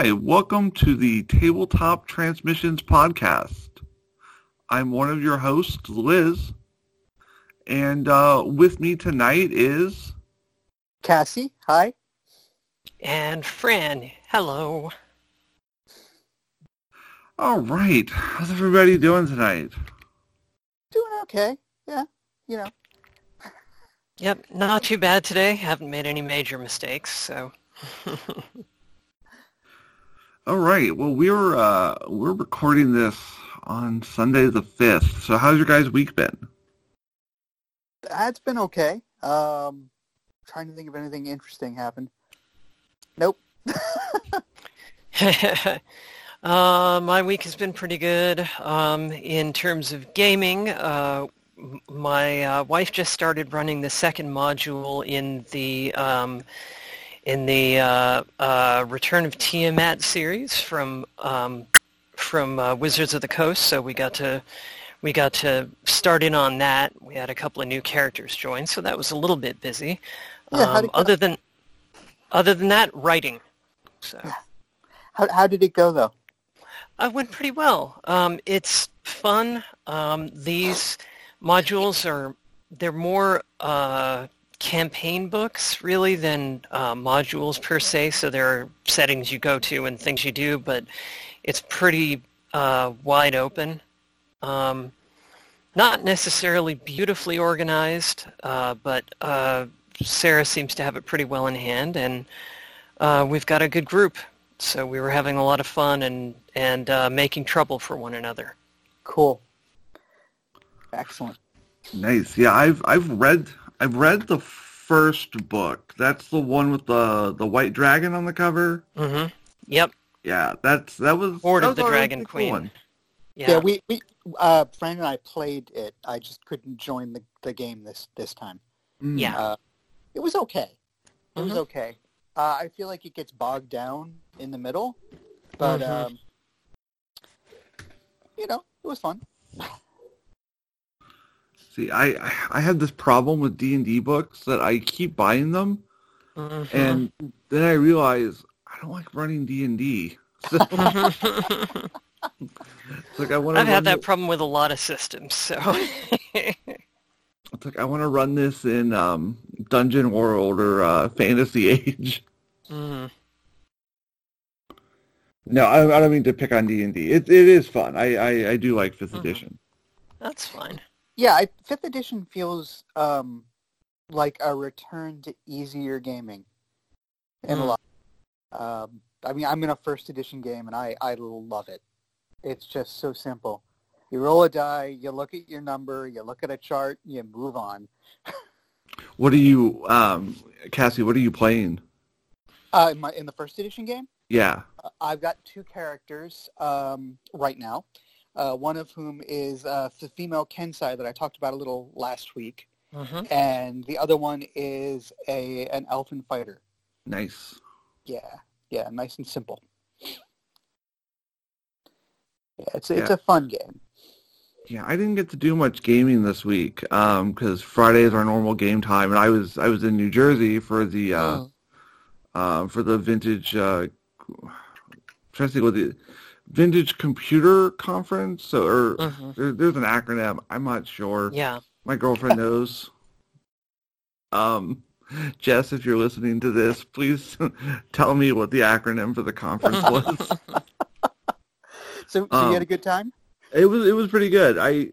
Hi, welcome to the Tabletop Transmissions podcast. I'm one of your hosts, Liz, and uh, with me tonight is Cassie, hi. And Fran, hello. All right. How's everybody doing tonight? Doing okay. Yeah, you know. Yep, not too bad today. Haven't made any major mistakes, so. All right. Well, we're uh, we're recording this on Sunday the fifth. So, how's your guys' week been? That's been okay. Um, trying to think if anything interesting happened. Nope. uh, my week has been pretty good. Um, in terms of gaming, uh, my uh, wife just started running the second module in the um, in the uh, uh, Return of Tiamat series from um, from uh, Wizards of the Coast. So we got to we got to start in on that. We had a couple of new characters join, so that was a little bit busy. Yeah, Um, other than other than that, writing. So. How how did it go though? Uh, went pretty well. Um, it's fun. Um, these modules are they're more uh, campaign books really than uh, modules per se. So there are settings you go to and things you do, but it's pretty uh, wide open. Um, not necessarily beautifully organized, uh, but uh, Sarah seems to have it pretty well in hand, and uh, we've got a good group. So we were having a lot of fun and and uh, making trouble for one another. Cool. Excellent. Nice. Yeah, I've I've read I've read the first book. That's the one with the the white dragon on the cover. Mm-hmm. Yep. Yeah, that's that was Hoard that of the was a really Dragon cool Queen. one. Yeah. Yeah, we, we uh Fran and I played it. I just couldn't join the, the game this this time. Mm. Yeah. Uh, it was okay. It was Mhm. okay. Uh, I feel like it gets bogged down in the middle, but Mhm. um, you know, it was fun. See, I I have this problem with D and D books that I keep buying them, Mhm. and then I realize I don't like running D and D. So it's like I want to. I've had that problem with a lot of systems. So. It's like I want to run this in um, Dungeon World or uh, Fantasy Age. Mhm. No, I, I don't mean to pick on D and D. It it is fun. I, I, I do like 5th Mhm. edition. That's fine. Yeah, I, fifth edition feels um, like a return to easier gaming in a Mm. lot. Um, I mean, I'm in a first edition game, and I, I love it. It's just so simple. You roll a die, you look at your number, you look at a chart, you move on. What are you, um, Cassie? What are you playing? Uh, in, my, in the first edition game, Yeah. uh, I've got two characters um, right now. Uh, one of whom is uh, the female Kensai that I talked about a little last week, hmm and the other one is a an elfin fighter. Nice. Yeah, yeah, nice and simple. Yeah, it's it's Yeah. a fun game. Yeah, I didn't get to do much gaming this week because Friday is our normal game time, and I was I was in New Jersey for the uh, Mm. uh, for the vintage. Uh, trying to think what the vintage computer conference. So, or hmm there, there's an acronym. I'm not sure. Yeah. My girlfriend knows. Um, Jess, if you're listening to this, please tell me what the acronym for the conference was. So, so you had Um, a good time? it was it was pretty good. I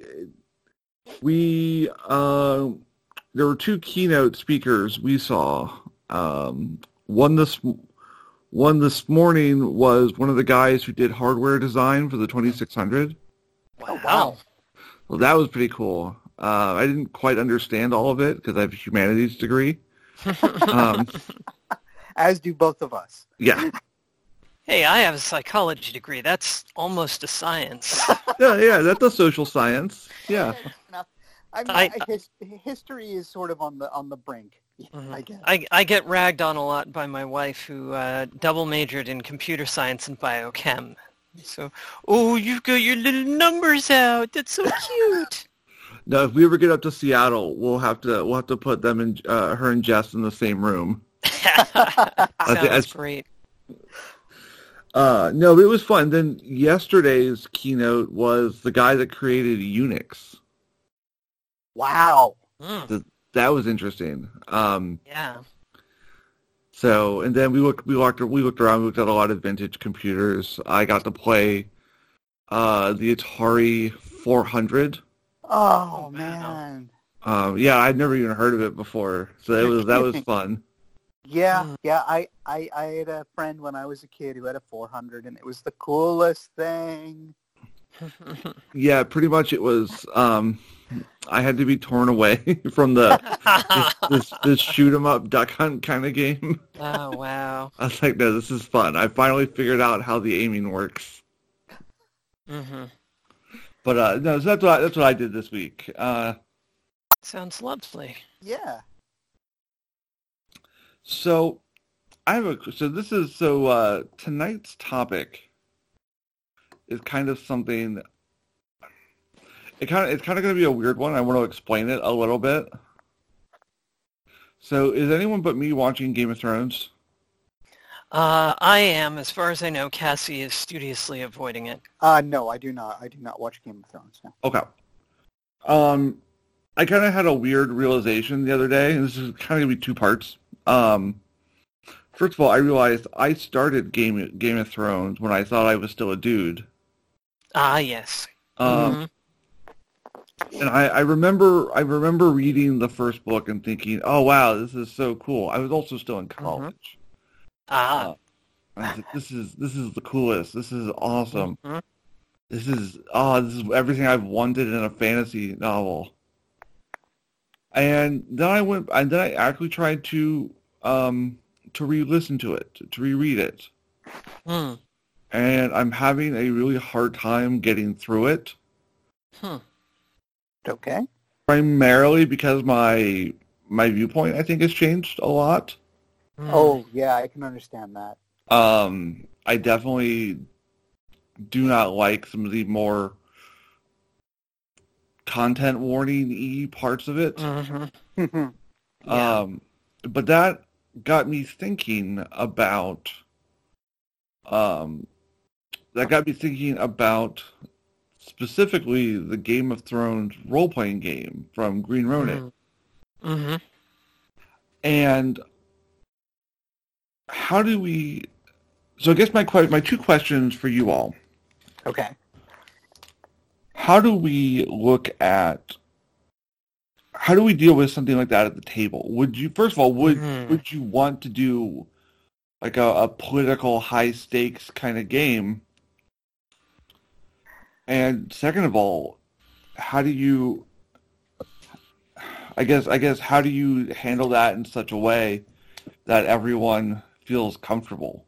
we uh, there were two keynote speakers we saw. Um, one this one this morning was one of the guys who did hardware design for the 2600. Oh, wow. Well, that was pretty cool. Uh, I didn't quite understand all of it because I have a humanities degree. Um, As do both of us. yeah, Hey, I have a psychology degree. That's almost a science. yeah, yeah. That's a social science. Yeah, I mean, I- I, his, history is sort of on the on the brink. Mhm. I guess. I, I get ragged on a lot by my wife who uh, double majored in computer science and biochem. So, oh, you've got your little numbers out. That's so cute. now, If we ever get up to Seattle, we'll have to we'll have to put them in uh, her and Jess in the same room. Sounds that's- great. Uh, no, but it was fun. Then yesterday's keynote was the guy that created Unix. Wow. Mm, That was interesting. Um, yeah. so, and then we looked, we walked, we looked around, we looked at a lot of vintage computers. I got to play uh, the Atari 400. Oh, man. Um, yeah, I'd never even heard of it before, so it was that was fun. Yeah, Mm. yeah. I, I, I had a friend when I was a kid who had a 400, and it was the coolest thing. Yeah, pretty much it was. Um, I had to be torn away from the this, this, this shoot 'em up duck hunt kind of game. oh wow. I was like, no, this is fun. I finally figured out how the aiming works. hmm But uh, no, so that's what I, that's what I did this week. Uh, Sounds lovely. Yeah. so I have a so this is so uh, tonight's topic is kind of something. It kind of it's kind of going to be a weird one. I want to explain it a little bit. So, is anyone but me watching Game of Thrones? Uh, I am, as far as I know, Cassie is studiously avoiding it. Uh, no, I do not. I do not watch Game of Thrones. No. Okay. Um, I kind of had a weird realization the other day, and this is kind of going to be two parts. Um, first of all, I realized I started Game Game of Thrones when I thought I was still a dude. Ah, yes. Um, Mhm. And I, I remember I remember reading the first book and thinking, "Oh wow, this is so cool." I was also still in college. Ah. Like, "This is this is the coolest. This is awesome. Mhm. This is oh, this is everything I've wanted in a fantasy novel." And then I went, and then I actually tried to um, to re-listen to it, to reread it, Hmm. and I'm having a really hard time getting through it. Hmm. Okay. primarily because my my viewpoint I think has changed a lot. Hmm. Oh, yeah, I can understand that. Um, I definitely do not like some of the more content warning y parts of it. Mhm. Hmm. Yeah. Um, but that got me thinking about um, that got me thinking about specifically the Game of Thrones role playing game from Green Ronin. Mm-hmm. And how do we? So I guess my que- my two questions for you all: okay. How do we look at? How do we deal with something like that at the table? Would you first of all would Mhm. would you want to do like a, a political high stakes kind of game? And second of all, how do you? I guess I guess how do you handle that in such a way that everyone feels comfortable?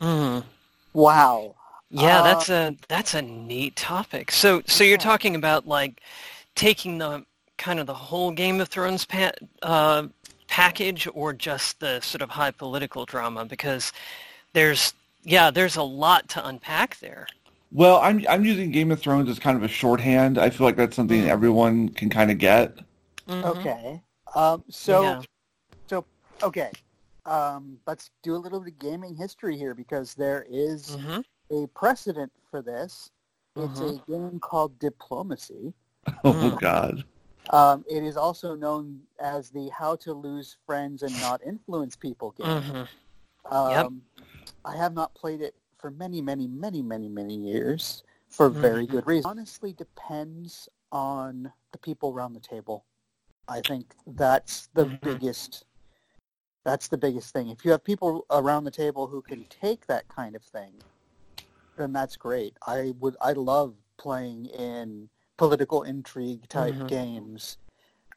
Mm. Wow. Yeah, Uh, that's a that's a neat topic. So so you're Yeah. talking about like taking the kind of the whole Game of Thrones pa- uh, package, or just the sort of high political drama? Because there's yeah, there's a lot to unpack there. Well, I'm I'm using Game of Thrones as kind of a shorthand. I feel like that's something Mm. everyone can kind of get. Mhm. Okay. Um, so, Yeah. so okay. Um, let's do a little bit of gaming history here because there is Mhm. a precedent for this. It's Mhm. a game called Diplomacy. Oh Mm. God. Um, it is also known as the How to Lose Friends and Not Influence People game. Mhm. Um, I have not played it for many, many, many, many, many years for very Mhm. good reason. Honestly, depends on the people around the table. I think that's the Mhm. biggest. That's the biggest thing. If you have people around the table who can take that kind of thing, then that's great. I would. I love playing in political intrigue type Mhm. games.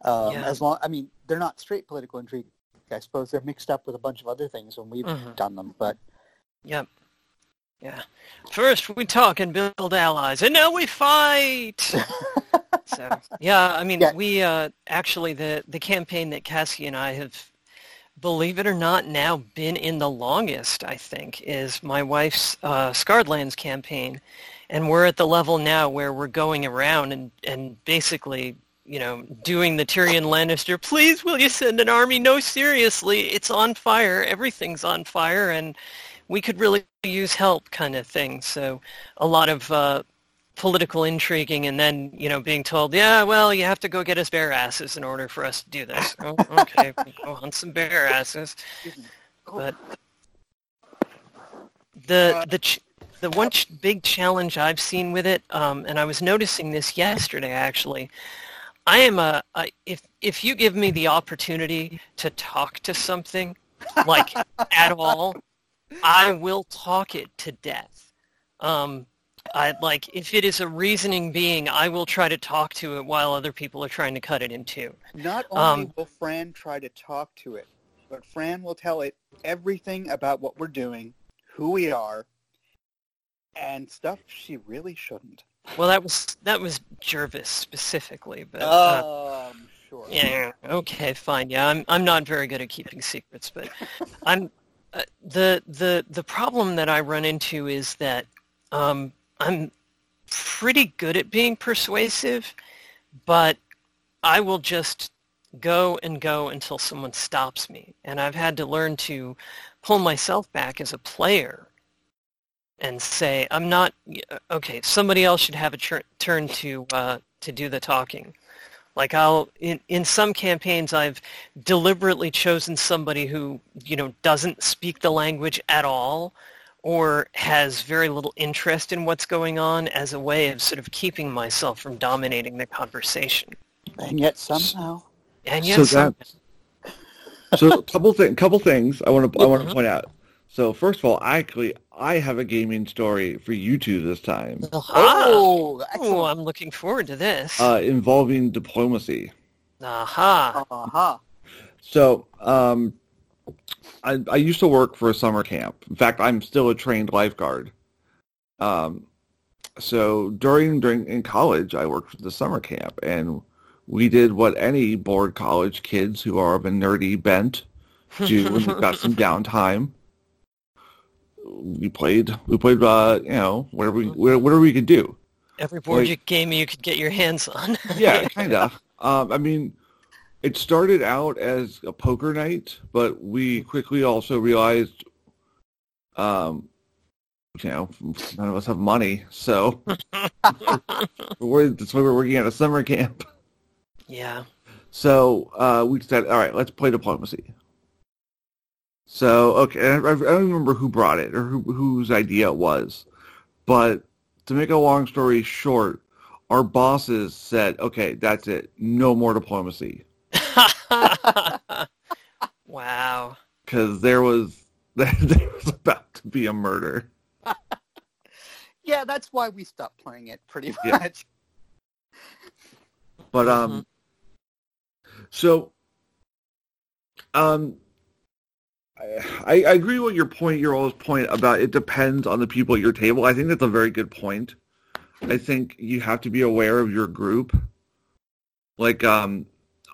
Um, Yeah. As long, I mean, they're not straight political intrigue. I suppose they're mixed up with a bunch of other things when we've Mhm. done them. But Yep. Yeah. First we talk and build allies, and now we fight. so yeah, I mean, Yeah. we uh, actually the the campaign that Cassie and I have, believe it or not, now been in the longest. I think is my wife's uh, Scarred Lands campaign, and we're at the level now where we're going around and and basically. You know, doing the Tyrion Lannister, please will you send an army? No, seriously, it's on fire. Everything's on fire, and we could really use help kind of thing. So a lot of uh, political intriguing and then, you know, being told, yeah, well, you have to go get us bear asses in order for us to do this. oh, okay, go hunt some bear asses. But the, the, ch- the one ch- big challenge I've seen with it, um, and I was noticing this yesterday actually, I am a, a if if you give me the opportunity to talk to something, like at all, I will talk it to death. Um, I like if it is a reasoning being, I will try to talk to it while other people are trying to cut it in two. Not only um, will Fran try to talk to it, but Fran will tell it everything about what we're doing, who we are, and stuff she really shouldn't. Well, that was that was Jervis specifically, but uh, um, sure. Yeah. Okay. Fine. Yeah. I'm I'm not very good at keeping secrets, but I'm the the the problem that I run into is that um, I'm pretty good at being persuasive, but I will just go and go until someone stops me, and I've had to learn to pull myself back as a player and say, I'm not, okay, somebody else should have a turn to, uh, to do the talking. Like I'll, in, in some campaigns, I've deliberately chosen somebody who, you know, doesn't speak the language at all or has very little interest in what's going on as a way of sort of keeping myself from dominating the conversation. And yet somehow. And yet so somehow. So a couple, th- couple things I want to, I want to mm-hmm. point out. So first of all, actually, I have a gaming story for you two this time. Oh, oh I'm looking forward to this. Uh, involving diplomacy. Aha. Uh-huh. So, um, I, I used to work for a summer camp. In fact, I'm still a trained lifeguard. Um, so during during in college, I worked for the summer camp, and we did what any bored college kids who are of a nerdy bent do when we've got some downtime we played we played uh you know whatever we whatever we could do. Every board like, game you could get your hands on. Yeah kind of um i mean it started out as a poker night but we quickly also realized um you know none of us have money so we're, that's why we're working at a summer camp. Yeah. So uh we said all right let's play diplomacy so okay, I, I don't remember who brought it or who, whose idea it was, but to make a long story short, our bosses said, "Okay, that's it. No more diplomacy." wow. Because there was there, was about to be a murder. yeah, that's why we stopped playing it pretty much. Yeah. But um, mm-hmm. so um, I, I agree with your point, your always point about it depends on the people at your table. I think that's a very good point. I think you have to be aware of your group. Like, um,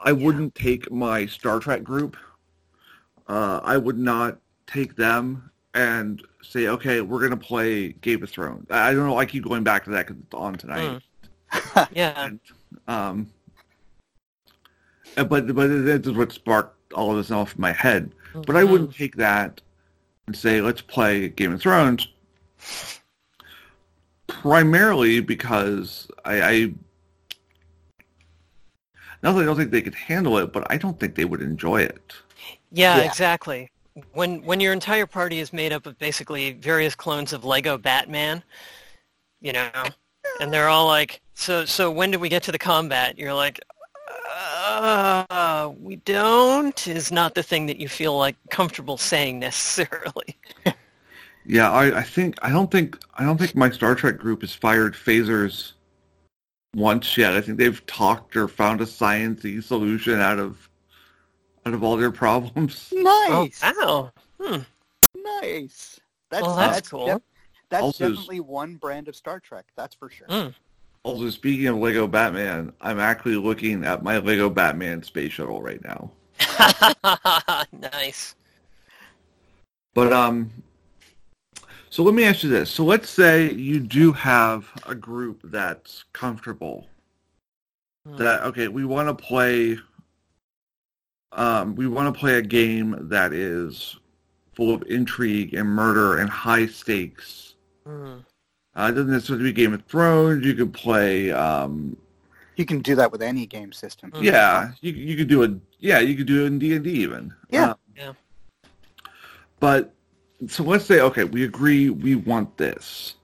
I wouldn't take my Star Trek group. Uh, I would not take them and say, okay, we're going to play Game of Thrones. I don't know. I keep going back to that because it's on tonight. Mm. yeah. And, um, but but that's what sparked all of this off my head. But I wouldn't take that and say, let's play Game of Thrones. Primarily because I, I not that I don't think they could handle it, but I don't think they would enjoy it. Yeah, yeah, exactly. When when your entire party is made up of basically various clones of Lego Batman, you know, and they're all like, so so when do we get to the combat? You're like, uh, we don't is not the thing that you feel like comfortable saying necessarily. yeah, I, I think I don't think I don't think my Star Trek group has fired phasers once yet. I think they've talked or found a sciencey solution out of out of all their problems. Nice. Oh, wow. Hmm. Nice. That's, well, that's, that's cool. Def- that's also, definitely one brand of Star Trek. That's for sure. Mm. Also, speaking of Lego Batman, I'm actually looking at my Lego Batman space shuttle right now. nice. But um, so let me ask you this: so let's say you do have a group that's comfortable. Hmm. That okay, we want to play. Um, we want to play a game that is full of intrigue and murder and high stakes. Mm. Uh, it doesn't necessarily be Game of Thrones. You could play, um, You can do that with any game system. Mm. yeah, you you could do it. Yeah, you could do it in D and D even. Yeah. Uh, Yeah. But so let's say, okay, we agree we want this.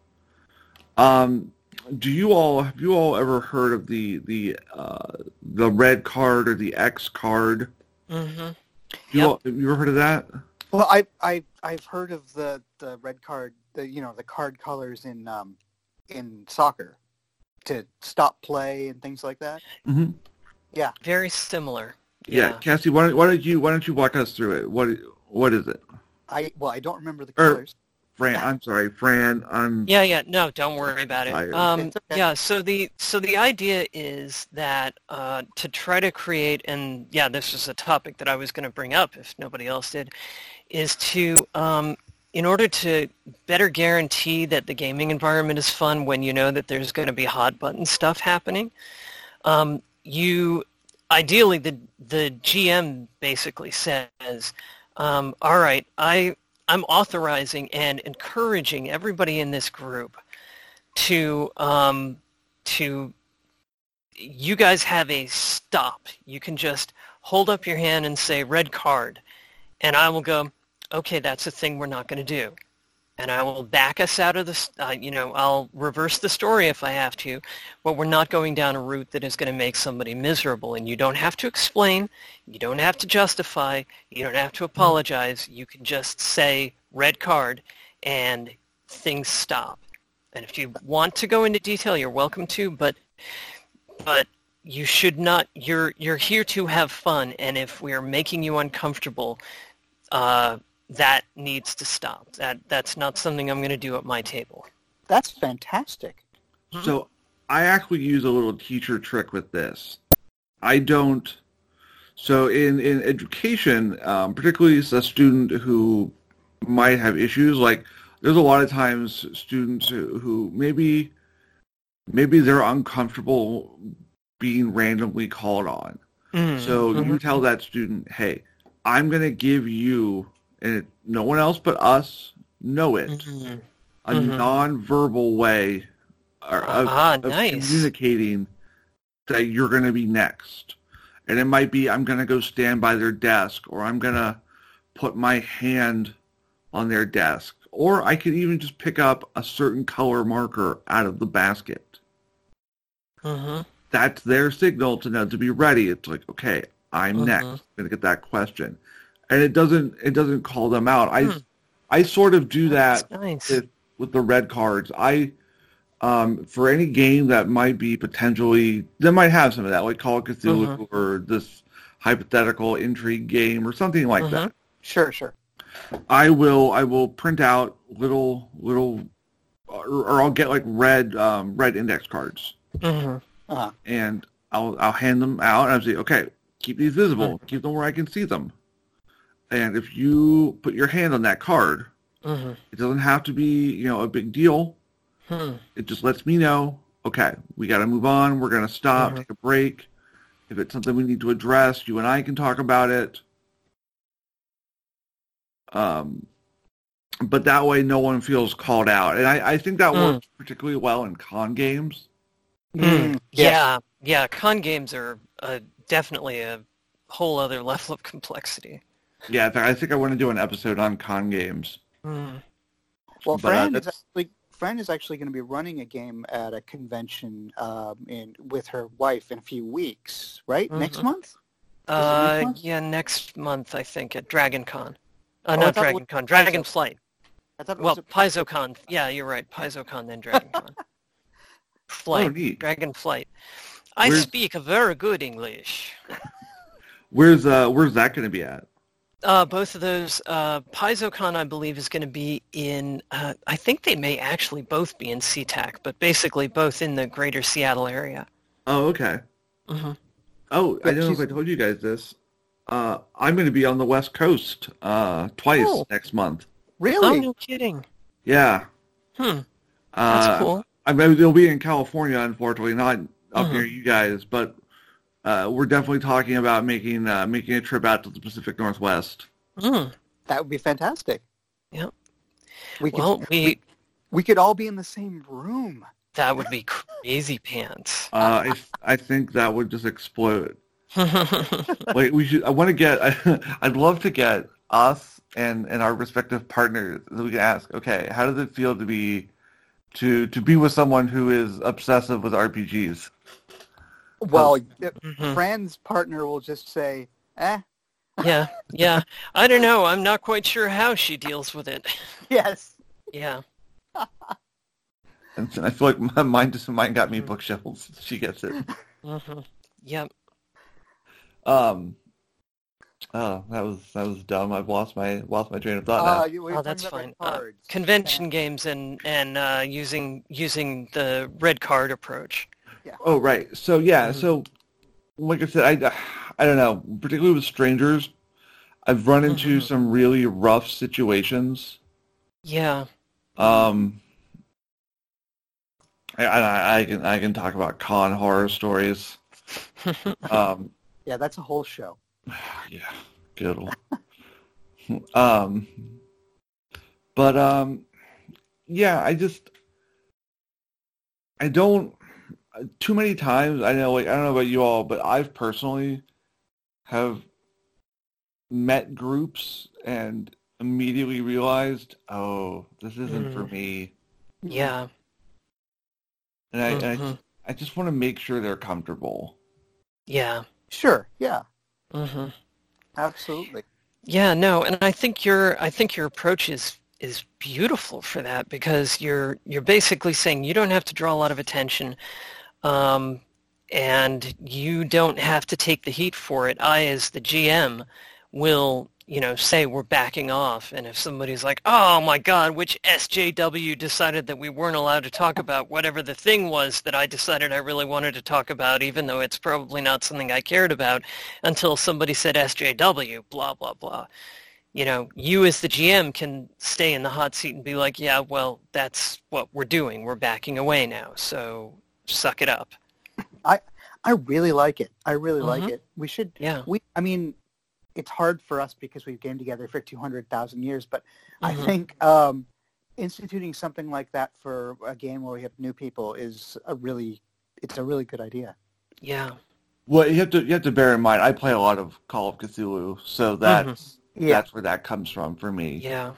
Um, do you all have you all ever heard of the the uh, the red card or the X card? Mm-hmm. You Yep. all, have you ever heard of that? Well, I I I've heard of the the red card, the you know the card colors in um in soccer to stop play and things like that. Mm-hmm. Yeah, very similar. Yeah, Cassie, why don't, why don't you why don't you walk us through it? What what is it? I well, I don't remember the Er, colors. Fran, I'm sorry, Fran. I'm Yeah, yeah. No, don't worry about it. Um, okay. Yeah. So the so the idea is that uh, to try to create, and yeah, this is a topic that I was going to bring up if nobody else did, is to um, in order to better guarantee that the gaming environment is fun when you know that there's going to be hot button stuff happening. Um, you ideally the the GM basically says, um, all right, I I'm authorizing and encouraging everybody in this group to um, to you guys have a stop. You can just hold up your hand and say red card, and I will go. Okay, that's a thing we're not going to do, and I will back us out of this. Uh, you know, I'll reverse the story if I have to, but we're not going down a route that is going to make somebody miserable. And you don't have to explain. You don't have to justify. You don't have to apologize. You can just say red card, and things stop. And if you want to go into detail, you're welcome to, but but you should not. You're you're here to have fun, and if we are making you uncomfortable, uh, that needs to stop. That that's not something I'm going to do at my table. That's fantastic. So I actually use a little teacher trick with this. I don't. So in in education, um, particularly as a student who might have issues, like there's a lot of times students who, who maybe maybe they're uncomfortable being randomly called on. So you Mhm. tell that student, hey, I'm going to give you, and no one else but us know it, Mhm. a Mhm. non-verbal way of, Ah, of nice. communicating that you're going to be next. And it might be I'm going to go stand by their desk or I'm going to put my hand on their desk. Or I could even just pick up a certain color marker out of the basket. Mhm. That's their signal to know to be ready. It's like, okay, I'm Mhm. next. I'm going to get that question. And it doesn't it doesn't call them out. I Hmm. I sort of do that nice. with, with the red cards. I um, for any game that might be potentially that might have some of that, like Call of Cthulhu Mhm. or this hypothetical intrigue game or something like that. Sure, sure. I will I will print out little little or, or I'll get like red um, red index cards Mhm. Uh, and I'll I'll hand them out and I'll say, okay, keep these visible, keep them where I can see them. And if you put your hand on that card, Mhm. it doesn't have to be you know a big deal. Hmm. It just lets me know, okay, we got to move on. We're going to stop, Mhm. take a break. If it's something we need to address, you and I can talk about it. Um, but that way, no one feels called out, and I, I think that Mm. works particularly well in con games. Mm. yes. Yeah, yeah. Con games are uh, definitely a whole other level of complexity. Yeah, in fact, I think I want to do an episode on con games. Mm. Well, But, uh, Fran is actually Fran is actually going to be running a game at a convention um, in with her wife in a few weeks, right? Next Mhm. month. Uh, month? yeah, next month I think at Dragon Con. Uh, Oh, not Dragon was Con, Paizo. Dragon Flight. I thought Well, was a- PaizoCon. Yeah, you're right. PaizoCon, then Dragon Con. Flight. Oh. Dragon Flight. I Where's- speak very good English. Where's uh, where's that going to be at? Uh, both of those, uh, PaizoCon, I believe, is going to be in, uh, I think they may actually both be in SeaTac, but basically both in the greater Seattle area. Oh, okay. hmm Oh, I don't know if I told you guys this. Uh, I'm going to be on the West Coast uh, twice Oh. next month. Really? Oh, really. no kidding. Yeah. Hmm, that's Uh, cool. I mean, they'll be in California, unfortunately, not up Mhm. near you guys, but uh, we're definitely talking about making uh, making a trip out to the Pacific Northwest. Mm. That would be fantastic. We could Well, we we could all be in the same room. that would be crazy pants. Uh, I I think that would just explode. Like we should. I want to get. I'd love to get us and and our respective partners. So we can ask. Okay, how does it feel to be to to be with someone who is obsessive with RPGs? Well, Mhm. Fran's partner will just say, "Eh, Yeah, yeah. I don't know. I'm not quite sure how she deals with it. yes." Yeah. And I feel like my mind just mine got me bookshelves. She gets it. hmm Yep. Um. Oh, that was that was dumb. I've lost my lost my train of thought now. Uh, you- Oh, that's fine. Uh, cards. convention games and and uh, using using the red card approach. Oh, right. So yeah. Mhm. So, like I said, I I don't know. Particularly with strangers, I've run into Mhm. some really rough situations. Yeah. Um. I, I, I can I can talk about con horror stories. Um. Yeah, that's a whole show. yeah. Good. one. um. But um. Yeah. I just. I don't. Too many times. I know. Like I don't know about you all, but I've personally have met groups and immediately realized, oh, this isn't for Mm. me, yeah. and I, and I, Mhm. just, I just want to make sure they're comfortable. Yeah. Sure. Yeah. hmm Absolutely. Yeah, no, and I think your I think your approach is is beautiful for that because you're you're basically saying you don't have to draw a lot of attention, um, and you don't have to take the heat for it. I, as the GM, will you know say we're backing off, and if somebody's like, "Oh my God, which SJW decided that we weren't allowed to talk about whatever the thing was that I decided I really wanted to talk about, even though it's probably not something I cared about," until somebody said SJW, blah blah blah you know, you as the GM can stay in the hot seat and be like, yeah, well, that's what we're doing. We're backing away now. So suck it up. I I really like it. I really like Mhm. it. We should. Yeah. We. I mean, it's hard for us because we've gamed together for two hundred thousand years, but I Mhm. think um, instituting something like that for a game where we have new people is a really. It's a really good idea. Yeah. Well, you have to you have to bear in mind, I play a lot of Call of Cthulhu, so that's Yeah. that's where that comes from for me. Yeah.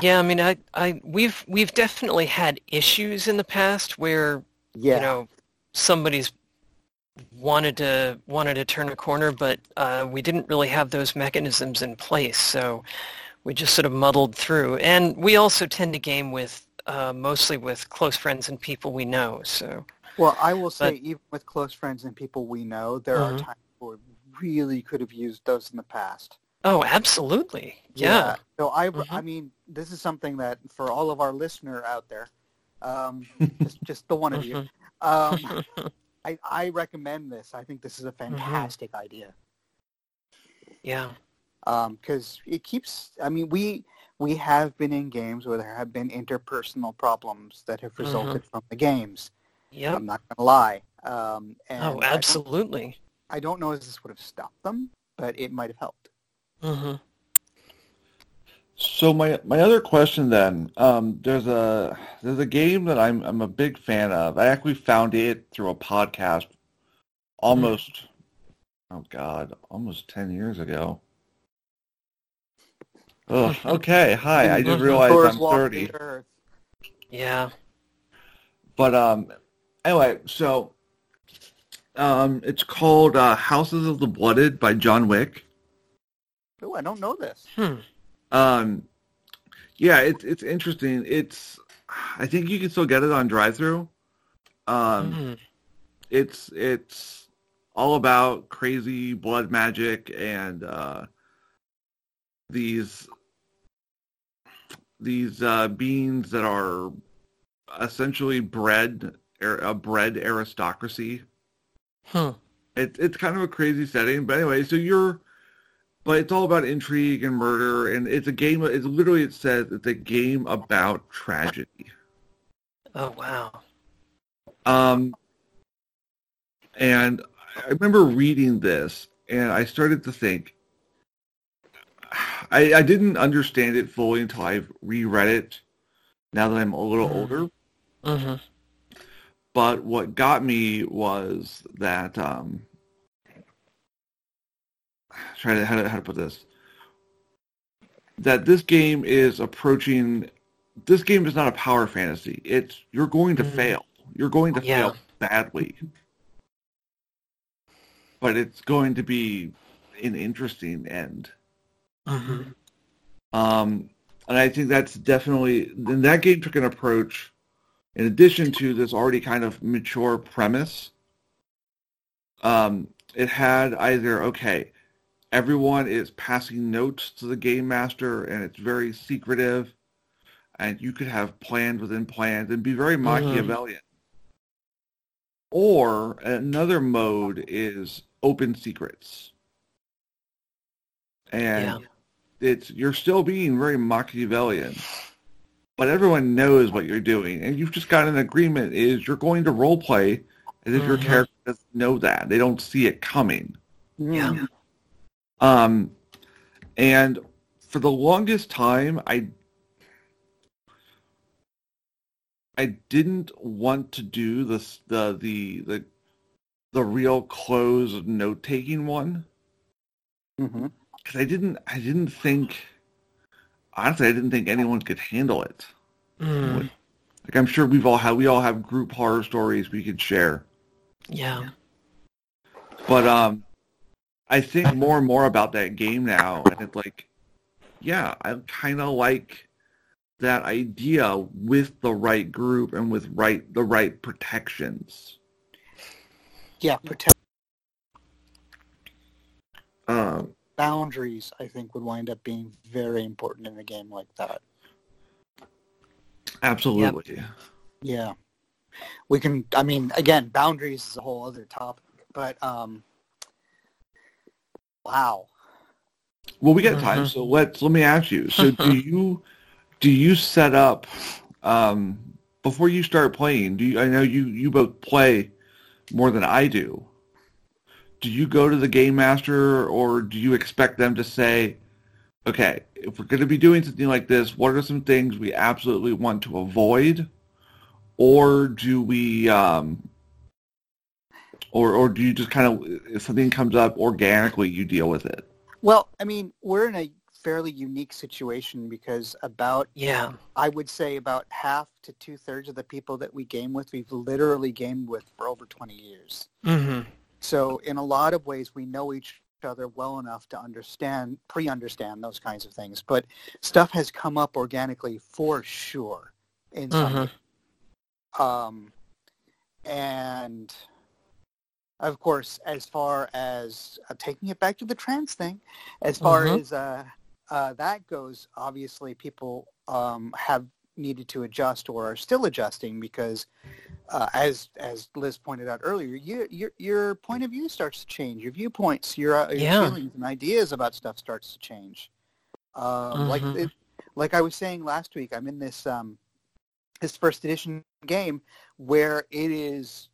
Yeah, I mean, I, I, we've, we've definitely had issues in the past where Yeah. you know somebody's wanted to wanted to turn a corner but uh, we didn't really have those mechanisms in place so we just sort of muddled through and we also tend to game with uh, mostly with close friends and people we know so Well, I will say, But- even with close friends and people we know, there are Mhm. times where we really could have used those in the past. Oh absolutely yeah, So I, I Mhm. mean, this is something that for all of our listener out there, um, just, just the one of you, um, I, I recommend this. I think this is a fantastic idea yeah because it keeps. I mean, we we have been in games where there have been interpersonal problems that have resulted from the games. yep I'm not going to lie. Um, and oh I don't- absolutely I don't know if this would have stopped them, but it might have helped. Hmm So my my other question then, um, there's a there's a game that I'm I'm a big fan of. I actually found it through a podcast almost oh god, almost ten years ago. Oh, okay. Hi, I just Mhm. realized I'm thirty. yeah But um, anyway, so um, it's called uh, Houses of the Blooded by John Wick. Oh, I don't know this. hmm. Um, yeah, it's it's interesting. It's I think you can still get it on drive-through. Um, Mhm. it's it's all about crazy blood magic and uh, these these uh, beings that are essentially bred a bred aristocracy. Hmm. It, it's kind of a crazy setting, but anyway, so you're, but it's all about intrigue and murder, and it's a game. It's literally it says it's a game about tragedy. oh wow Um, and I remember reading this, and I started to think, I, I didn't understand it fully until I've reread it. Now that I'm a little Mhm. older, Mm-hmm. but what got me was that um, trying to how to how to put this that this game is approaching. This game is not a power fantasy. It's you're going to Mhm. fail. You're going to Yeah. fail badly, but it's going to be an interesting end. Mm-hmm. Um, and I think that's definitely, and that game took an approach, in addition to this already kind of mature premise, um, it had either, okay, everyone is passing notes to the game master and it's very secretive, and you could have plans within plans and be very Machiavellian. Or another mode is open secrets. And Yeah. it's you're still being very Machiavellian, but everyone knows what you're doing, and you've just got an agreement. Is you're going to role play as if your Mhm. character doesn't know that they don't see it coming. Yeah. Um, and for the longest time, I I didn't want to do this the the the the real close note taking one. because I didn't I didn't think honestly I didn't think anyone could handle it. Mm. Like I'm sure we've all had we all have group horror stories we could share. Yeah. But um I think more and more about that game now and it's like yeah, I kind of like that idea with the right group and with right the right protections. Yeah, protect Um boundaries. I think would wind up being very important in a game like that. absolutely. Yeah, we can. I mean, again, boundaries is a whole other topic. But um, wow. Well, we got time, Mhm. so let's let me ask you. So, do you do you set up um, before you start playing? Do you? I know you you both play more than I do. Do you go to the game master, or do you expect them to say, "Okay, if we're going to be doing something like this, what are some things we absolutely want to avoid?" Or do we, um, or or do you just kind of if something comes up organically, you deal with it? Well, I mean, we're in a fairly unique situation because about Yeah. I would say about half to two thirds of the people that we game with, we've literally gamed with for over 20 years. Mm-hmm. So in a lot of ways, we know each other well enough to understand, pre-understand those kinds of things. But stuff has come up organically for sure in some Mhm. um, and of course, as far as uh, taking it back to the trans thing, as far Mhm. as uh, uh, that goes, obviously people um, have needed to adjust or are still adjusting because, uh, as as Liz pointed out earlier, you, your your point of view starts to change. Your viewpoints, your, uh, your Yeah. feelings and ideas about stuff starts to change. Um, Like Mhm. it, like I was saying last week, I'm in this um, this first edition game where it is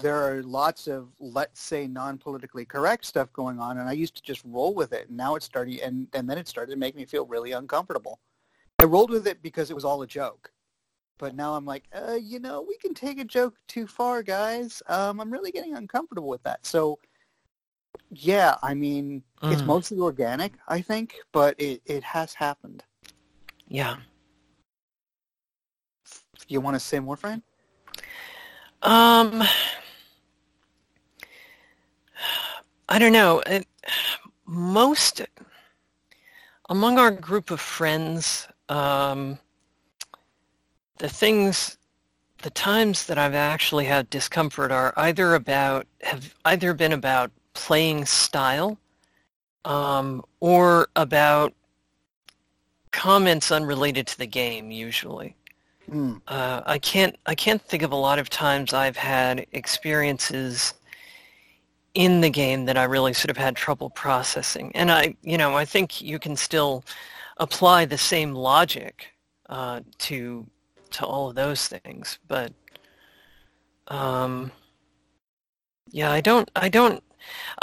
there are lots of let's say non-politically correct stuff going on and i used to just roll with it and now it's starting and, and then it started to make me feel really uncomfortable i rolled with it because it was all a joke but now i'm like uh, you know we can take a joke too far guys um, i'm really getting uncomfortable with that so yeah i mean it's Mm. mostly organic i think but it, it has happened Yeah. you want to say more Fran? Um, I don't know. It, most among our group of friends, um, the things, the times that I've actually had discomfort are either about have either been about playing style, um, or about comments unrelated to the game. Usually. Hmm. Uh, I can't I can't think of a lot of times I've had experiences in the game that I really sort of had trouble processing. And I, you know, I think you can still apply the same logic uh, to to all of those things, but um, yeah, I don't I don't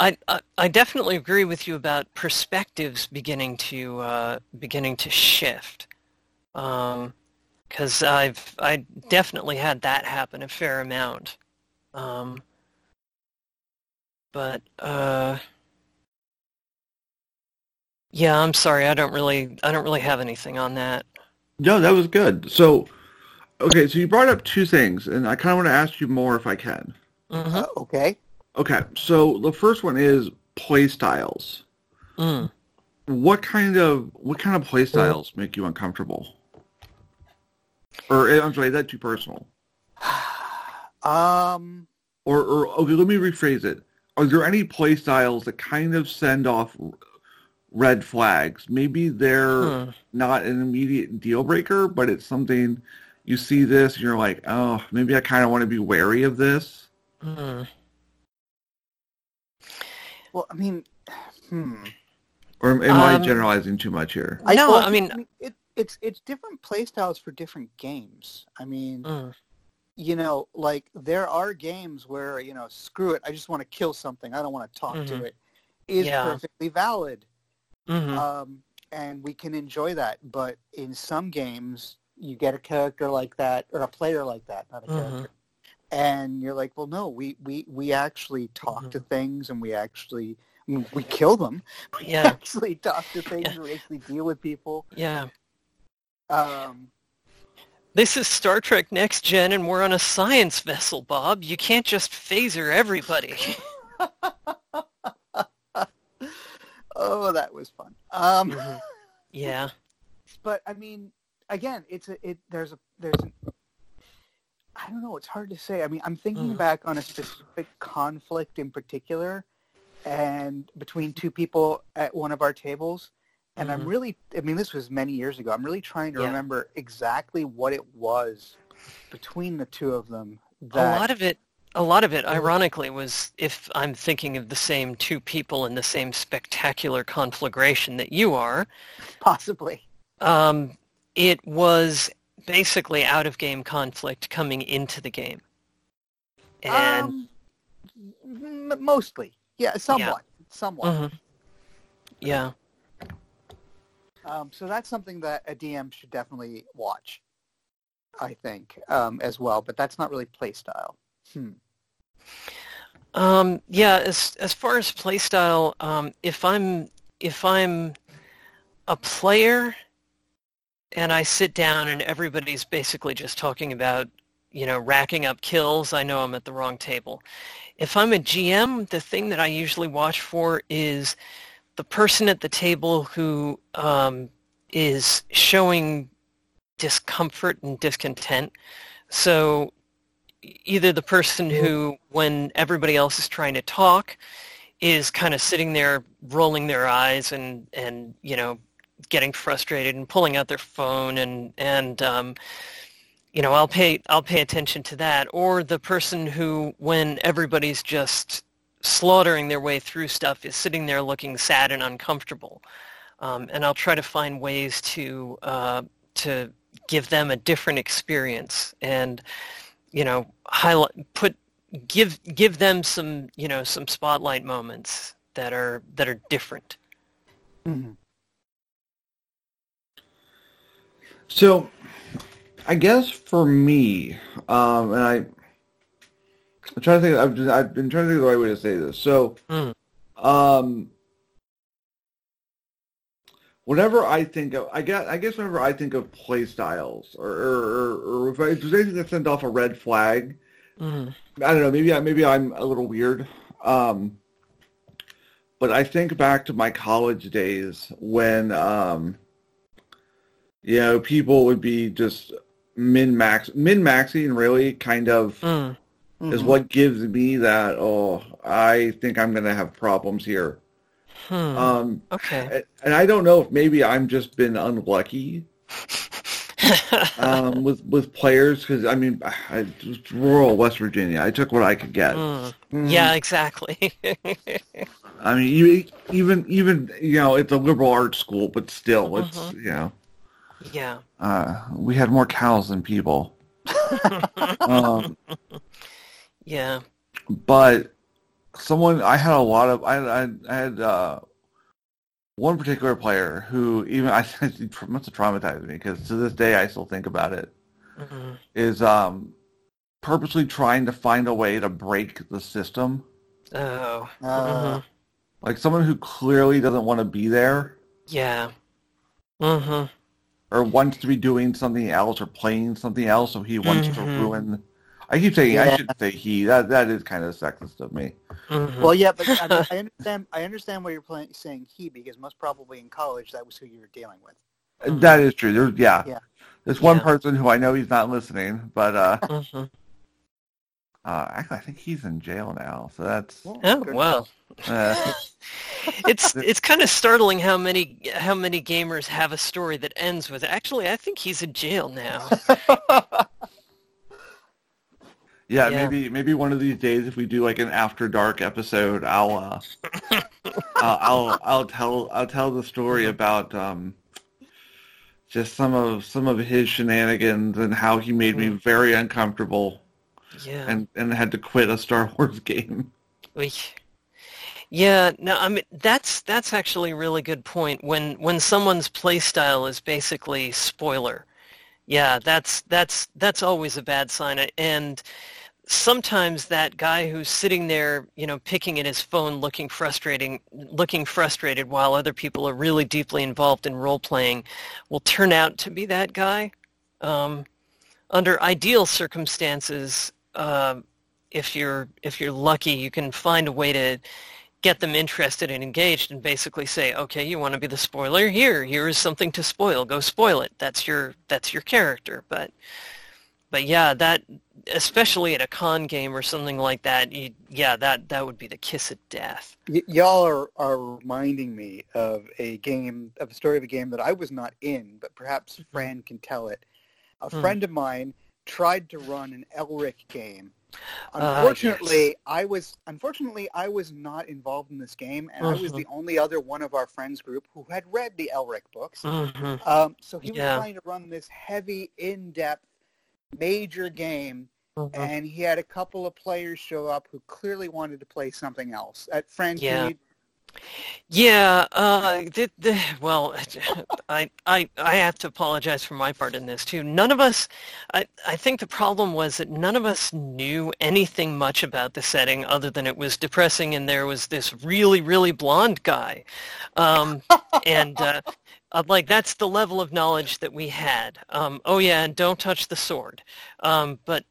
I, I I definitely agree with you about perspectives beginning to uh, beginning to shift. Because I've I definitely had that happen a fair amount. Um, but uh, yeah, I'm sorry. I don't really I don't really have anything on that. No, that was good. So, okay, so you brought up two things, and I kind of want to ask you more if I can. Uh, okay. Okay, so the first one is play styles. Mm. What kind of what kind of play styles make you uncomfortable? Or eh, I'm sorry, is that too personal? Um, Or, or okay, let me rephrase it. Are there any play styles that kind of send off red flags? Maybe they're Hmm. not an immediate deal breaker, but it's something you see this and you're like, oh, maybe I kind of want to be wary of this. Mm. well, I mean, hmm. Or am, am I Um, generalizing too much here? No, well, I mean- it, it's it's different play styles for different games. I mean, Mm. You know, like there are games where you know, screw it, I just want to kill something. I don't want to talk Mhm. to it. Is Yeah. perfectly valid, Mhm. um, and we can enjoy that. But in some games, you get a character like that or a player like that, not a Mhm. character, and you're like, well, no, we we we actually talk to things and we actually we kill them. We Yeah. actually talk to things. Yeah. We actually deal with people. Yeah. Um, This is Star Trek Next Gen, and we're on a science vessel, Bob. You can't just phaser everybody. oh, that was fun. Um, Mhm. Yeah. but I mean, again, it's a it. There's a there's. An, I don't know. It's hard to say. I mean, I'm thinking Mm. back on a specific conflict in particular, and between two people at one of our tables, and I'm Mhm. really. I mean, this was many years ago. I'm really trying to Yeah. remember exactly what it was between the two of them. A lot of it, a lot of it, ironically, was if I'm thinking of the same two people in the same spectacular conflagration that you are, possibly. um, it was basically out-of-game conflict coming into the game. And um, m- mostly, yeah, somewhat, somewhat. Mhm. yeah, Um, so that's something that a DM should definitely watch, I think, um, as well. But that's not really play style. Hmm. Um, yeah, as as far as playstyle, um, if I'm if I'm a player and I sit down and everybody's basically just talking about, you know, racking up kills, I know I'm at the wrong table. If I'm a GM, the thing that I usually watch for is the person at the table who um, is showing discomfort and discontent. So either the person who, when everybody else is trying to talk, is kind of sitting there rolling their eyes and, and you know, getting frustrated and pulling out their phone and, and um, you know, I'll pay, I'll pay attention to that. Or the person who, when everybody's just slaughtering their way through stuff, is sitting there looking sad and uncomfortable. Um, and I'll try to find ways to, uh, to give them a different experience and, you know, highlight, put, give, give them some, you know, some spotlight moments that are, that are different. So, I guess for me, um, and I, I'm trying to think. I've, just, I've been trying to think of the right way to say this. So, Mm. um, whenever I think of, I guess, I guess whenever I think of play styles, or or, or, if, I, if there's anything that sends off a red flag, Mm. I don't know. Maybe I, maybe I'm a little weird. Um, but I think back to my college days when, um, you know, people would be just min max min maxing really kind of Mm. Is Mhm. what gives me that. Oh, I think I'm gonna have problems here. Hmm. Um, okay. and I don't know if maybe I'm just been unlucky um, with with players because I mean, I, rural West Virginia. I took what I could get. Mm. Mhm. Yeah, exactly. I mean, you, even even you know, it's a liberal arts school, but still, it's Mhm. you know, yeah. uh, we had more cows than people. um, Yeah. but someone I had a lot of I I, I had uh, one particular player who even I must have traumatized me because to this day I still think about it. hmm Is um purposely trying to find a way to break the system. Oh. Uh, mhm. Like someone who clearly doesn't want to be there Yeah. hmm or wants to be doing something else or playing something else, so he wants to Mhm. ruin. I keep saying I should say he. That that is kind of sexist of me. hmm Well, yeah, but I, I understand. I understand why you're playing, saying he because most probably in college that was who you were dealing with. Mhm. That is true. There's yeah. Yeah. There's one Yeah. person who I know he's not listening, but uh, hmm uh actually I think he's in jail now. So that's Oh Good well. uh, it's it's kind of startling how many how many gamers have a story that ends with actually I think he's in jail now. Yeah, Yeah. Maybe maybe one of these days if we do like an after dark episode, I'll uh, I'll, I'll I'll tell I'll tell the story about um just some of some of his shenanigans and how he made me very uncomfortable Yeah. and and had to quit a Star Wars game. Yeah, no, I mean that's that's actually a really good point. When when someone's play style is basically spoiler, yeah, that's that's that's always a bad sign. And sometimes that guy who's sitting there, you know, picking at his phone, looking frustrating, looking frustrated, while other people are really deeply involved in role playing, will turn out to be that guy. Um, under ideal circumstances, um, if you're if you're lucky, you can find a way to get them interested and engaged and basically say, okay, you want to be the spoiler? Here, here is something to spoil. Go spoil it. That's your that's your character. But but yeah, that especially at a con game or something like that, you, yeah, that that would be the kiss of death. Y- y'all are, are reminding me of a game, of a story of a game that I was not in, but perhaps Fran can tell it. A Hmm. friend of mine tried to run an Elric game. Ah, Unfortunately, I was unfortunately I was not involved in this game, and I was Mhm. the only other one of our friends group who had read the Elric books. hmm Um, so he was Yeah. trying to run this heavy, in-depth, major game, hmm and he had a couple of players show up who clearly wanted to play something else. At can Yeah. Yeah, uh, the, the, well, I, I, I have to apologize for my part in this too. None of us, I, I think the problem was that none of us knew anything much about the setting other than it was depressing and there was this really, really blonde guy. Um, and, uh, like that's the level of knowledge that we had. Um, oh yeah, and don't touch the sword. Um, but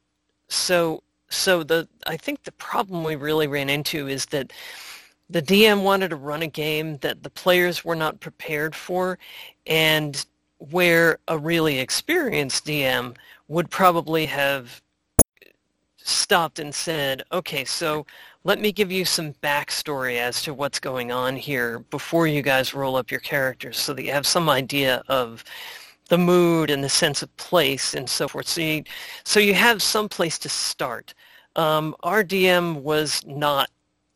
so, so the, I think the problem we really ran into is that the DM wanted to run a game that the players were not prepared for and where a really experienced DM would probably have stopped and said, okay, so let me give you some backstory as to what's going on here before you guys roll up your characters so that you have some idea of the mood and the sense of place and so forth. So you, so you have some place to start. Um, our DM was not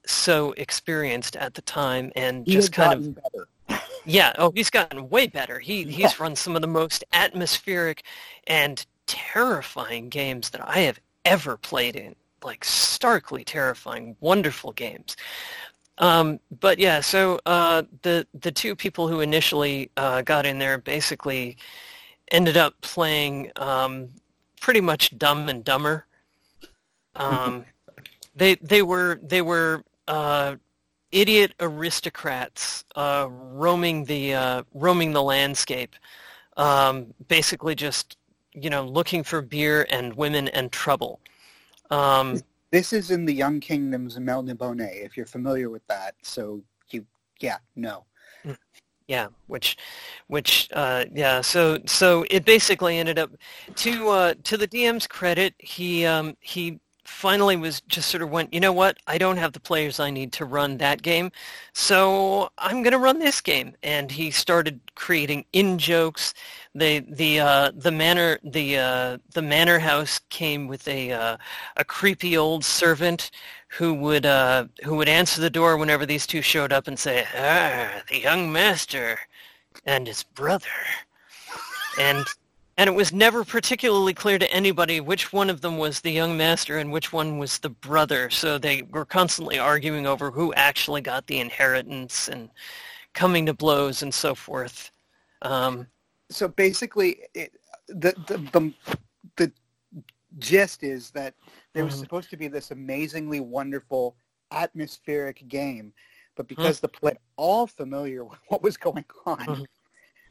so experienced at the time and just kind of better. yeah oh he's gotten way better he Yeah. he's run some of the most atmospheric and terrifying games that i have ever played in like starkly terrifying wonderful games um, but yeah so uh, the the two people who initially uh, got in there basically ended up playing um, pretty much dumb and dumber um, they they were they were uh, idiot aristocrats uh, roaming the uh, roaming the landscape, um, basically just you know looking for beer and women and trouble. Um, This is in the Young Kingdoms of Melniboné, if you're familiar with that. So you, yeah, no. Yeah, which, which, uh, yeah. So, so it basically ended up to uh, to the DM's credit, he um, he finally was just sort of went, you know what? I don't have the players I need to run that game, so I'm going to run this game. And he started creating in jokes. The the uh, the manor the uh, the manor house came with a uh, a creepy old servant who would uh, who would answer the door whenever these two showed up and say, "Ah, the young master and his brother," and And it was never particularly clear to anybody which one of them was the young master and which one was the brother. So they were constantly arguing over who actually got the inheritance and coming to blows and so forth. Um, so basically, it, the, the the the gist is that there was Mhm. supposed to be this amazingly wonderful atmospheric game, but because the play all familiar with what was going on, Mhm.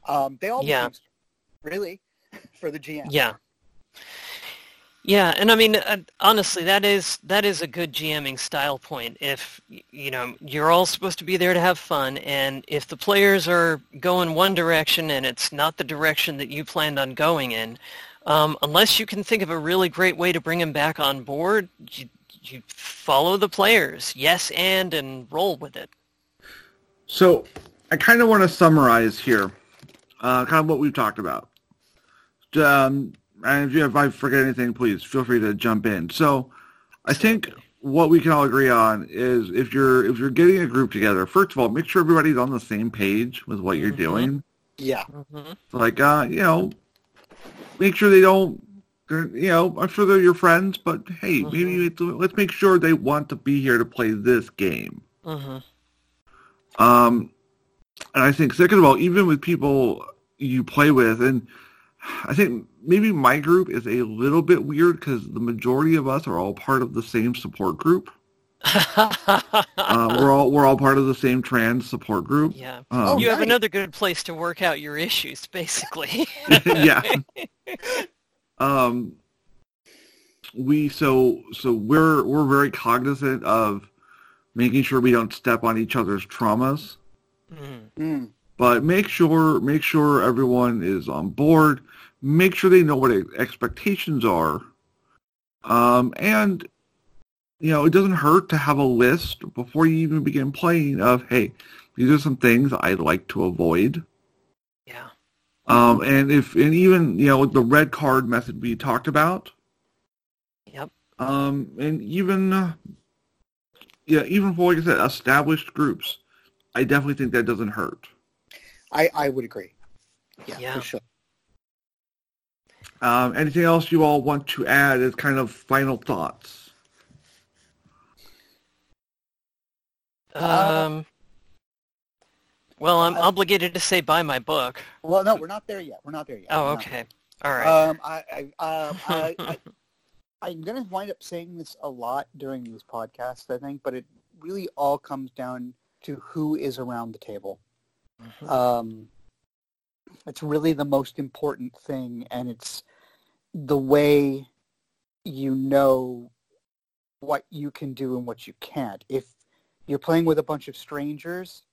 um, they all Yeah. really for the GM. Yeah. Yeah, and I mean, uh, honestly, that is that is a good GMing style point. If you know you're all supposed to be there to have fun, and if the players are going one direction and it's not the direction that you planned on going in, um, unless you can think of a really great way to bring them back on board, you, you follow the players, yes, and and roll with it. So I kind of want to summarize here, uh, kind of what we've talked about. Um, and if, you, if I forget anything, please feel free to jump in. So I think what we can all agree on is if you're if you're getting a group together, first of all, make sure everybody's on the same page with what you're Mhm. doing. Yeah. hmm Like, uh, you know, make sure they don't. You know, I'm sure they're your friends, but hey, Mhm. maybe let's make sure they want to be here to play this game. hmm Um, and I think second of all, even with people you play with, and I think maybe my group is a little bit weird because the majority of us are all part of the same support group. Uh, we're all we're all part of the same trans support group. yeah. Um, you have nice. another good place to work out your issues, basically. yeah. Um, we so so we're we're very cognizant of making sure we don't step on each other's traumas. Mm. Mm. but make sure make sure everyone is on board make sure they know what expectations are um, and you know it doesn't hurt to have a list before you even begin playing of hey these are some things i'd like to avoid Yeah. um, and if and even you know the red card method we talked about Yep. um, and even uh, yeah even for like i said established groups i definitely think that doesn't hurt I, I would agree. Yeah, Yeah. for sure. Um, anything else you all want to add as kind of final thoughts? Uh, Um, well, I'm I- obligated to say buy my book. Well, no, we're not there yet. We're not there yet. Oh, We're okay. All right. Um, I, I, um, I, I, I'm going to wind up saying this a lot during these podcasts, I think, but it really all comes down to who is around the table. Mhm. Um, it's really the most important thing, and it's the way you know what you can do and what you can't. If you're playing with a bunch of strangers,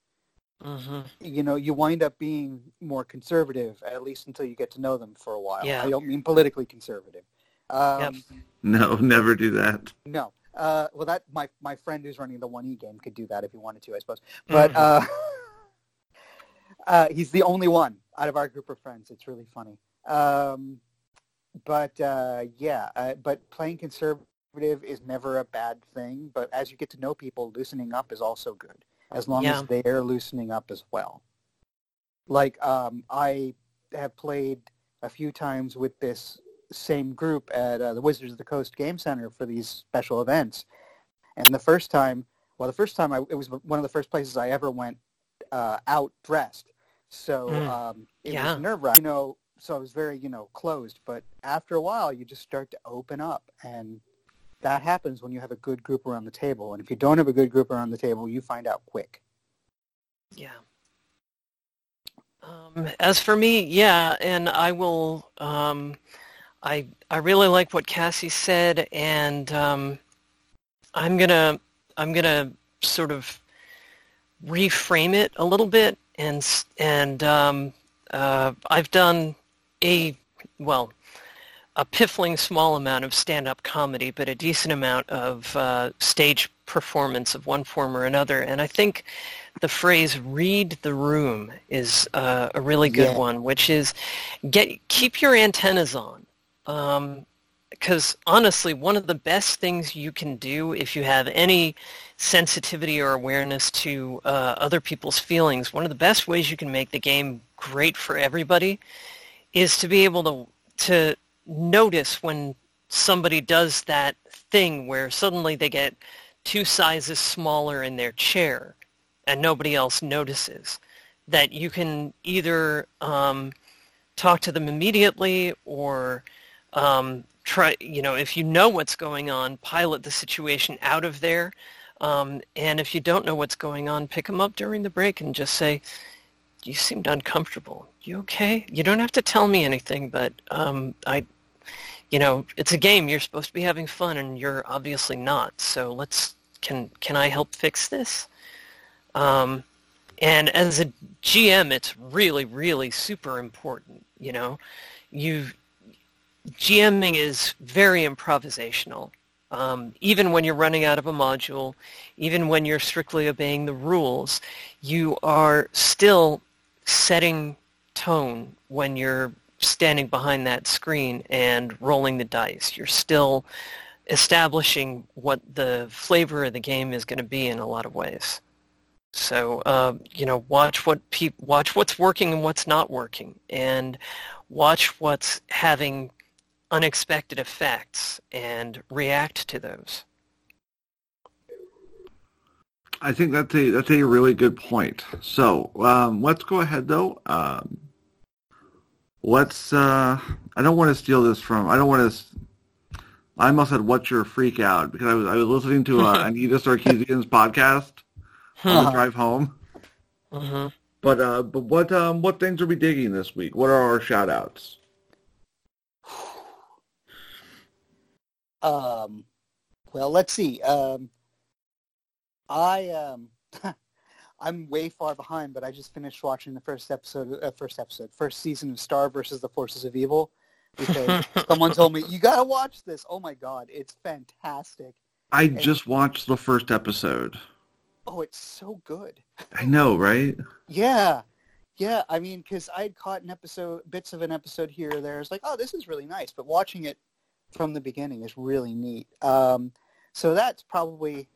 Mhm. you know, you wind up being more conservative, at least until you get to know them for a while. Yeah. I don't mean politically conservative. Um, No, never do that. No. Uh, well, that my my friend who's running the one e game could do that if he wanted to, I suppose. But Mhm. uh, uh, he's the only one out of our group of friends. It's really funny. Um, but uh, yeah, uh, but playing conservative is never a bad thing. But as you get to know people, loosening up is also good, as long Yeah. as they're loosening up as well. Like um, I have played a few times with this same group at uh, the Wizards of the Coast Game Center for these special events. And the first time, well, the first time I, it was one of the first places I ever went uh, out dressed. So Mm. um, it Yeah. was nerve wracking, you know. So I was very, you know, closed. But after a while, you just start to open up, and that happens when you have a good group around the table. And if you don't have a good group around the table, you find out quick. Yeah. Um, as for me, yeah, and I will. Um, I I really like what Cassie said, and um, I'm gonna I'm gonna sort of reframe it a little bit, and and um, uh, I've done a well a piffling small amount of stand-up comedy, but a decent amount of uh, stage performance of one form or another, and I think the phrase "read the room" is uh, a really good Yeah. one, which is get keep your antennas on. Because honestly, one of the best things you can do if you have any sensitivity or awareness to uh, other people's feelings, one of the best ways you can make the game great for everybody is to be able to to notice when somebody does that thing where suddenly they get two sizes smaller in their chair and nobody else notices. That you can either um, talk to them immediately or um, try, you know, if you know what's going on, pilot the situation out of there. Um, and if you don't know what's going on, pick them up during the break and just say, you seemed uncomfortable. You okay? You don't have to tell me anything, but um, I, you know, it's a game. You're supposed to be having fun, and you're obviously not. So let's. Can can I help fix this? Um, and as a GM, it's really, really super important. You know, you GMing is very improvisational. Um, even when you're running out of a module, even when you're strictly obeying the rules, you are still setting tone when you're standing behind that screen and rolling the dice. You're still establishing what the flavor of the game is going to be in a lot of ways. So uh, you know, watch what pe- watch what's working and what's not working, and watch what's having unexpected effects and react to those. I think that's a that's a really good point. So um, let's go ahead though. Um, let's. Uh, I don't want to steal this from. I don't want to. I almost said "What's your freak out?" because I was I was listening to uh, Anita Sarkeesian's podcast on the drive home. Mm-hmm. But uh, but what um what things are we digging this week? What are our shout outs? Um, well, let's see. Um, I um, I'm way far behind, but I just finished watching the first episode, uh, first episode, first season of Star versus the Forces of Evil. Because someone told me you gotta watch this. Oh my god, it's fantastic. I just watched the first episode. Oh, it's so good. I know, right? Yeah, yeah. I mean, because I'd caught an episode, bits of an episode here or there. It's like, oh, this is really nice. But watching it from the beginning is really neat. Um, so that's probably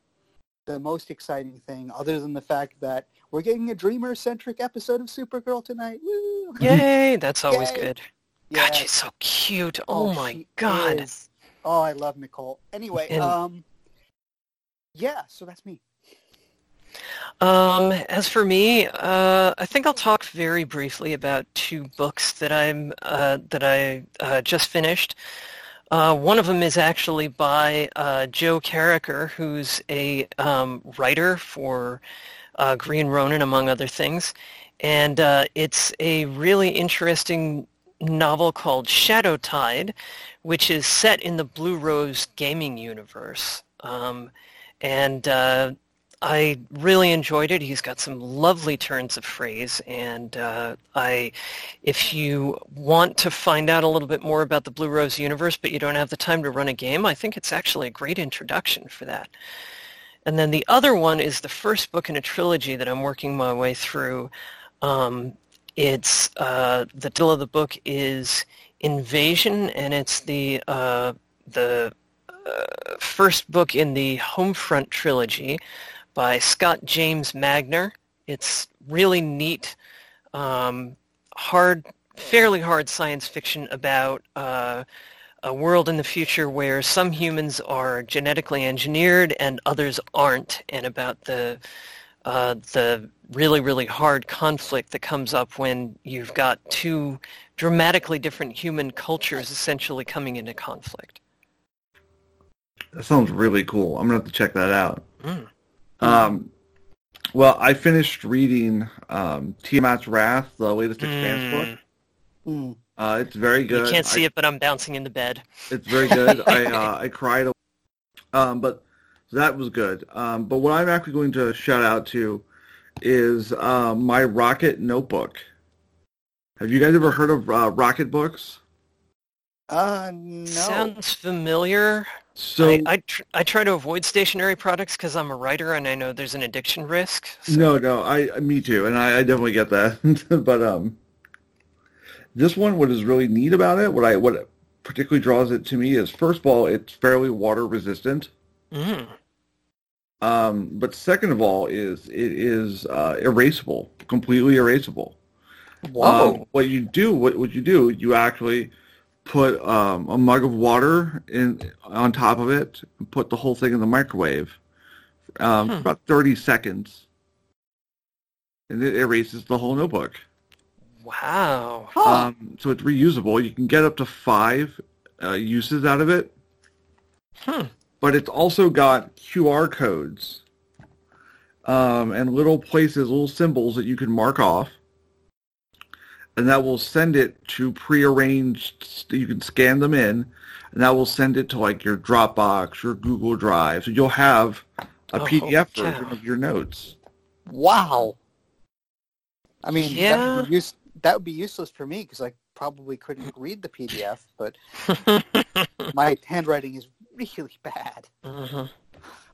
the most exciting thing, other than the fact that we're getting a dreamer-centric episode of Supergirl tonight. Woo! Yay! That's always Yay. good. Yeah. God, she's so cute. Oh, my God. is. Oh, I love Nicole. Anyway, And- um, yeah. So that's me. Um, as for me, uh, I think I'll talk very briefly about two books that I'm uh, that I uh, just finished. Uh, one of them is actually by uh, Joe Carriker, who's a um, writer for uh, Green Ronin, among other things, and uh, it's a really interesting novel called Shadow Tide, which is set in the Blue Rose gaming universe. Um, and uh, I really enjoyed it. He's got some lovely turns of phrase, and uh, I, if you want to find out a little bit more about the Blue Rose universe, but you don't have the time to run a game, I think it's actually a great introduction for that. And then the other one is the first book in a trilogy that I'm working my way through. Um, it's uh, the title of the book is Invasion, and it's the uh, the uh, first book in the Homefront trilogy by Scott James Magner. It's really neat, um, hard, fairly hard science fiction about uh, a world in the future where some humans are genetically engineered and others aren't, and about the uh, the really, really hard conflict that comes up when you've got two dramatically different human cultures essentially coming into conflict. That sounds really cool. I'm gonna have to check that out. Mm. Um, well, I finished reading um, Tiamat's Wrath, the latest Expanse Mm. book. Mm. Uh, it's very good. You can't see I- it, but I'm bouncing in the bed. It's very good. I uh, I cried, a- um, but that was good. Um, but what I'm actually going to shout out to is uh, my Rocket Notebook. Have you guys ever heard of uh, Rocketbooks? Uh, no. Sounds familiar. So I I, tr- I try to avoid stationary products because I'm a writer and I know there's an addiction risk. so- no, no, I me too, and I, I definitely get that. but um, this one, what is really neat about it, what I what particularly draws it to me is first of all, it's fairly water resistant. Mm. Um, but second of all, is it is uh, erasable, completely erasable. Whoa. Um, what you do, what what you do, you actually put um, a mug of water in on top of it, and put the whole thing in the microwave um, for Hmm. about 30 seconds, and it erases the whole notebook. Wow. Huh. Um, so it's reusable. You can get up to five uh, uses out of it, Hmm. but it's also got QR codes um, and little places, little symbols that you can mark off, and that will send it to prearranged. You can scan them in, and that will send it to like your Dropbox, your Google Drive. So you'll have a Oh, PDF cow. version of your notes. Wow. I mean, that, Yeah. would be use, that would be useless for me because I probably couldn't read the PDF, but my handwriting is really bad. hmm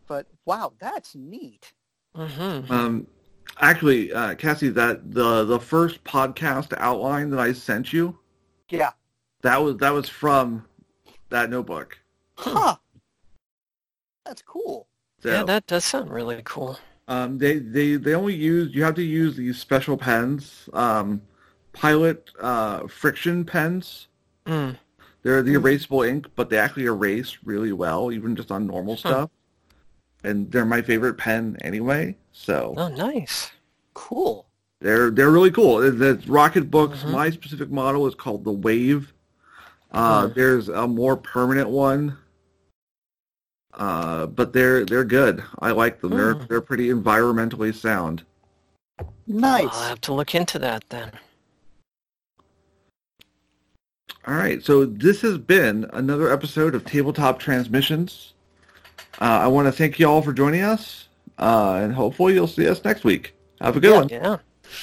But wow, that's neat. hmm Um, actually, uh, Cassie, that the the first podcast outline that I sent you, Yeah. that was that was from that notebook. Huh. That's cool. So, Yeah, that does sound really cool. um, they they they only use you have to use these special pens, um, Pilot uh, friction pens. Mm. They're the Mhm. erasable ink, but they actually erase really well, even just on normal stuff. And they're my favorite pen anyway, so Oh, nice. Cool. They're they're really cool. The- The Rocketbooks, Mhm. my specific model is called the Wave. Uh, Hmm. There's a more permanent one, uh, but they're they're good. I like them. They're Hmm. they're pretty environmentally sound. Nice. I'll have to look into that then. All right, so this has been another episode of Tabletop Transmissions. Uh, I want to thank you all for joining us, uh, and hopefully you'll see us next week. Have a good Yeah. one. Yeah.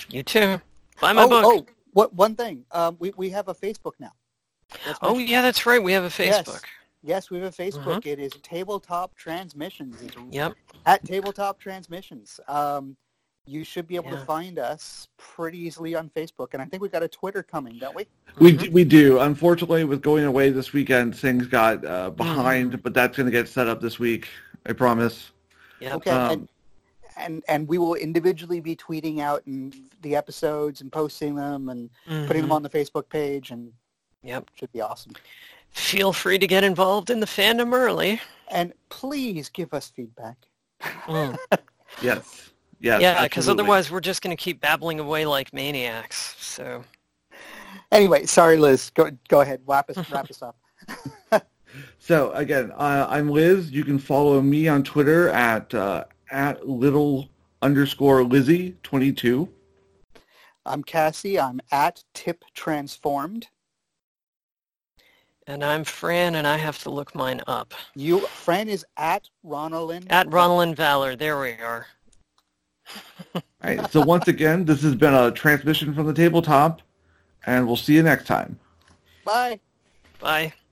You too. Buy my oh, book. oh, what one thing? Um, we we have a Facebook now. Oh, mention- yeah, that's right. We have a Facebook. yes, we have a Facebook. It is Tabletop Transmissions. It's Yep. at Tabletop Transmissions. Um, you should be able Yeah. to find us pretty easily on Facebook, and I think we've got a Twitter coming, don't we? We Mhm. do, we do. Unfortunately, with going away this weekend, things got uh, behind, but that's going to get set up this week. I promise. Yep. Okay, Um, and, and and we will individually be tweeting out and the episodes and posting them and putting them Mhm. on the Facebook page, and Yep. should be awesome. Feel free to get involved in the fandom early. And please give us feedback. Mm. Yes. Yes. yeah, because otherwise we're just going to keep babbling away like maniacs. So, Anyway, sorry, Liz. Go go ahead. Wrap us wrap us up. So again, uh, I'm Liz. You can follow me on Twitter at uh, at little underscore Lizzie twenty two. I'm Cassie. I'm at Tip Transformed. and I'm Fran, and I have to look mine up. You, Fran is at Ronalyn. At Ronald Valor, there we are. All right. So once again, this has been a transmission from the tabletop, and we'll see you next time. Bye. Bye.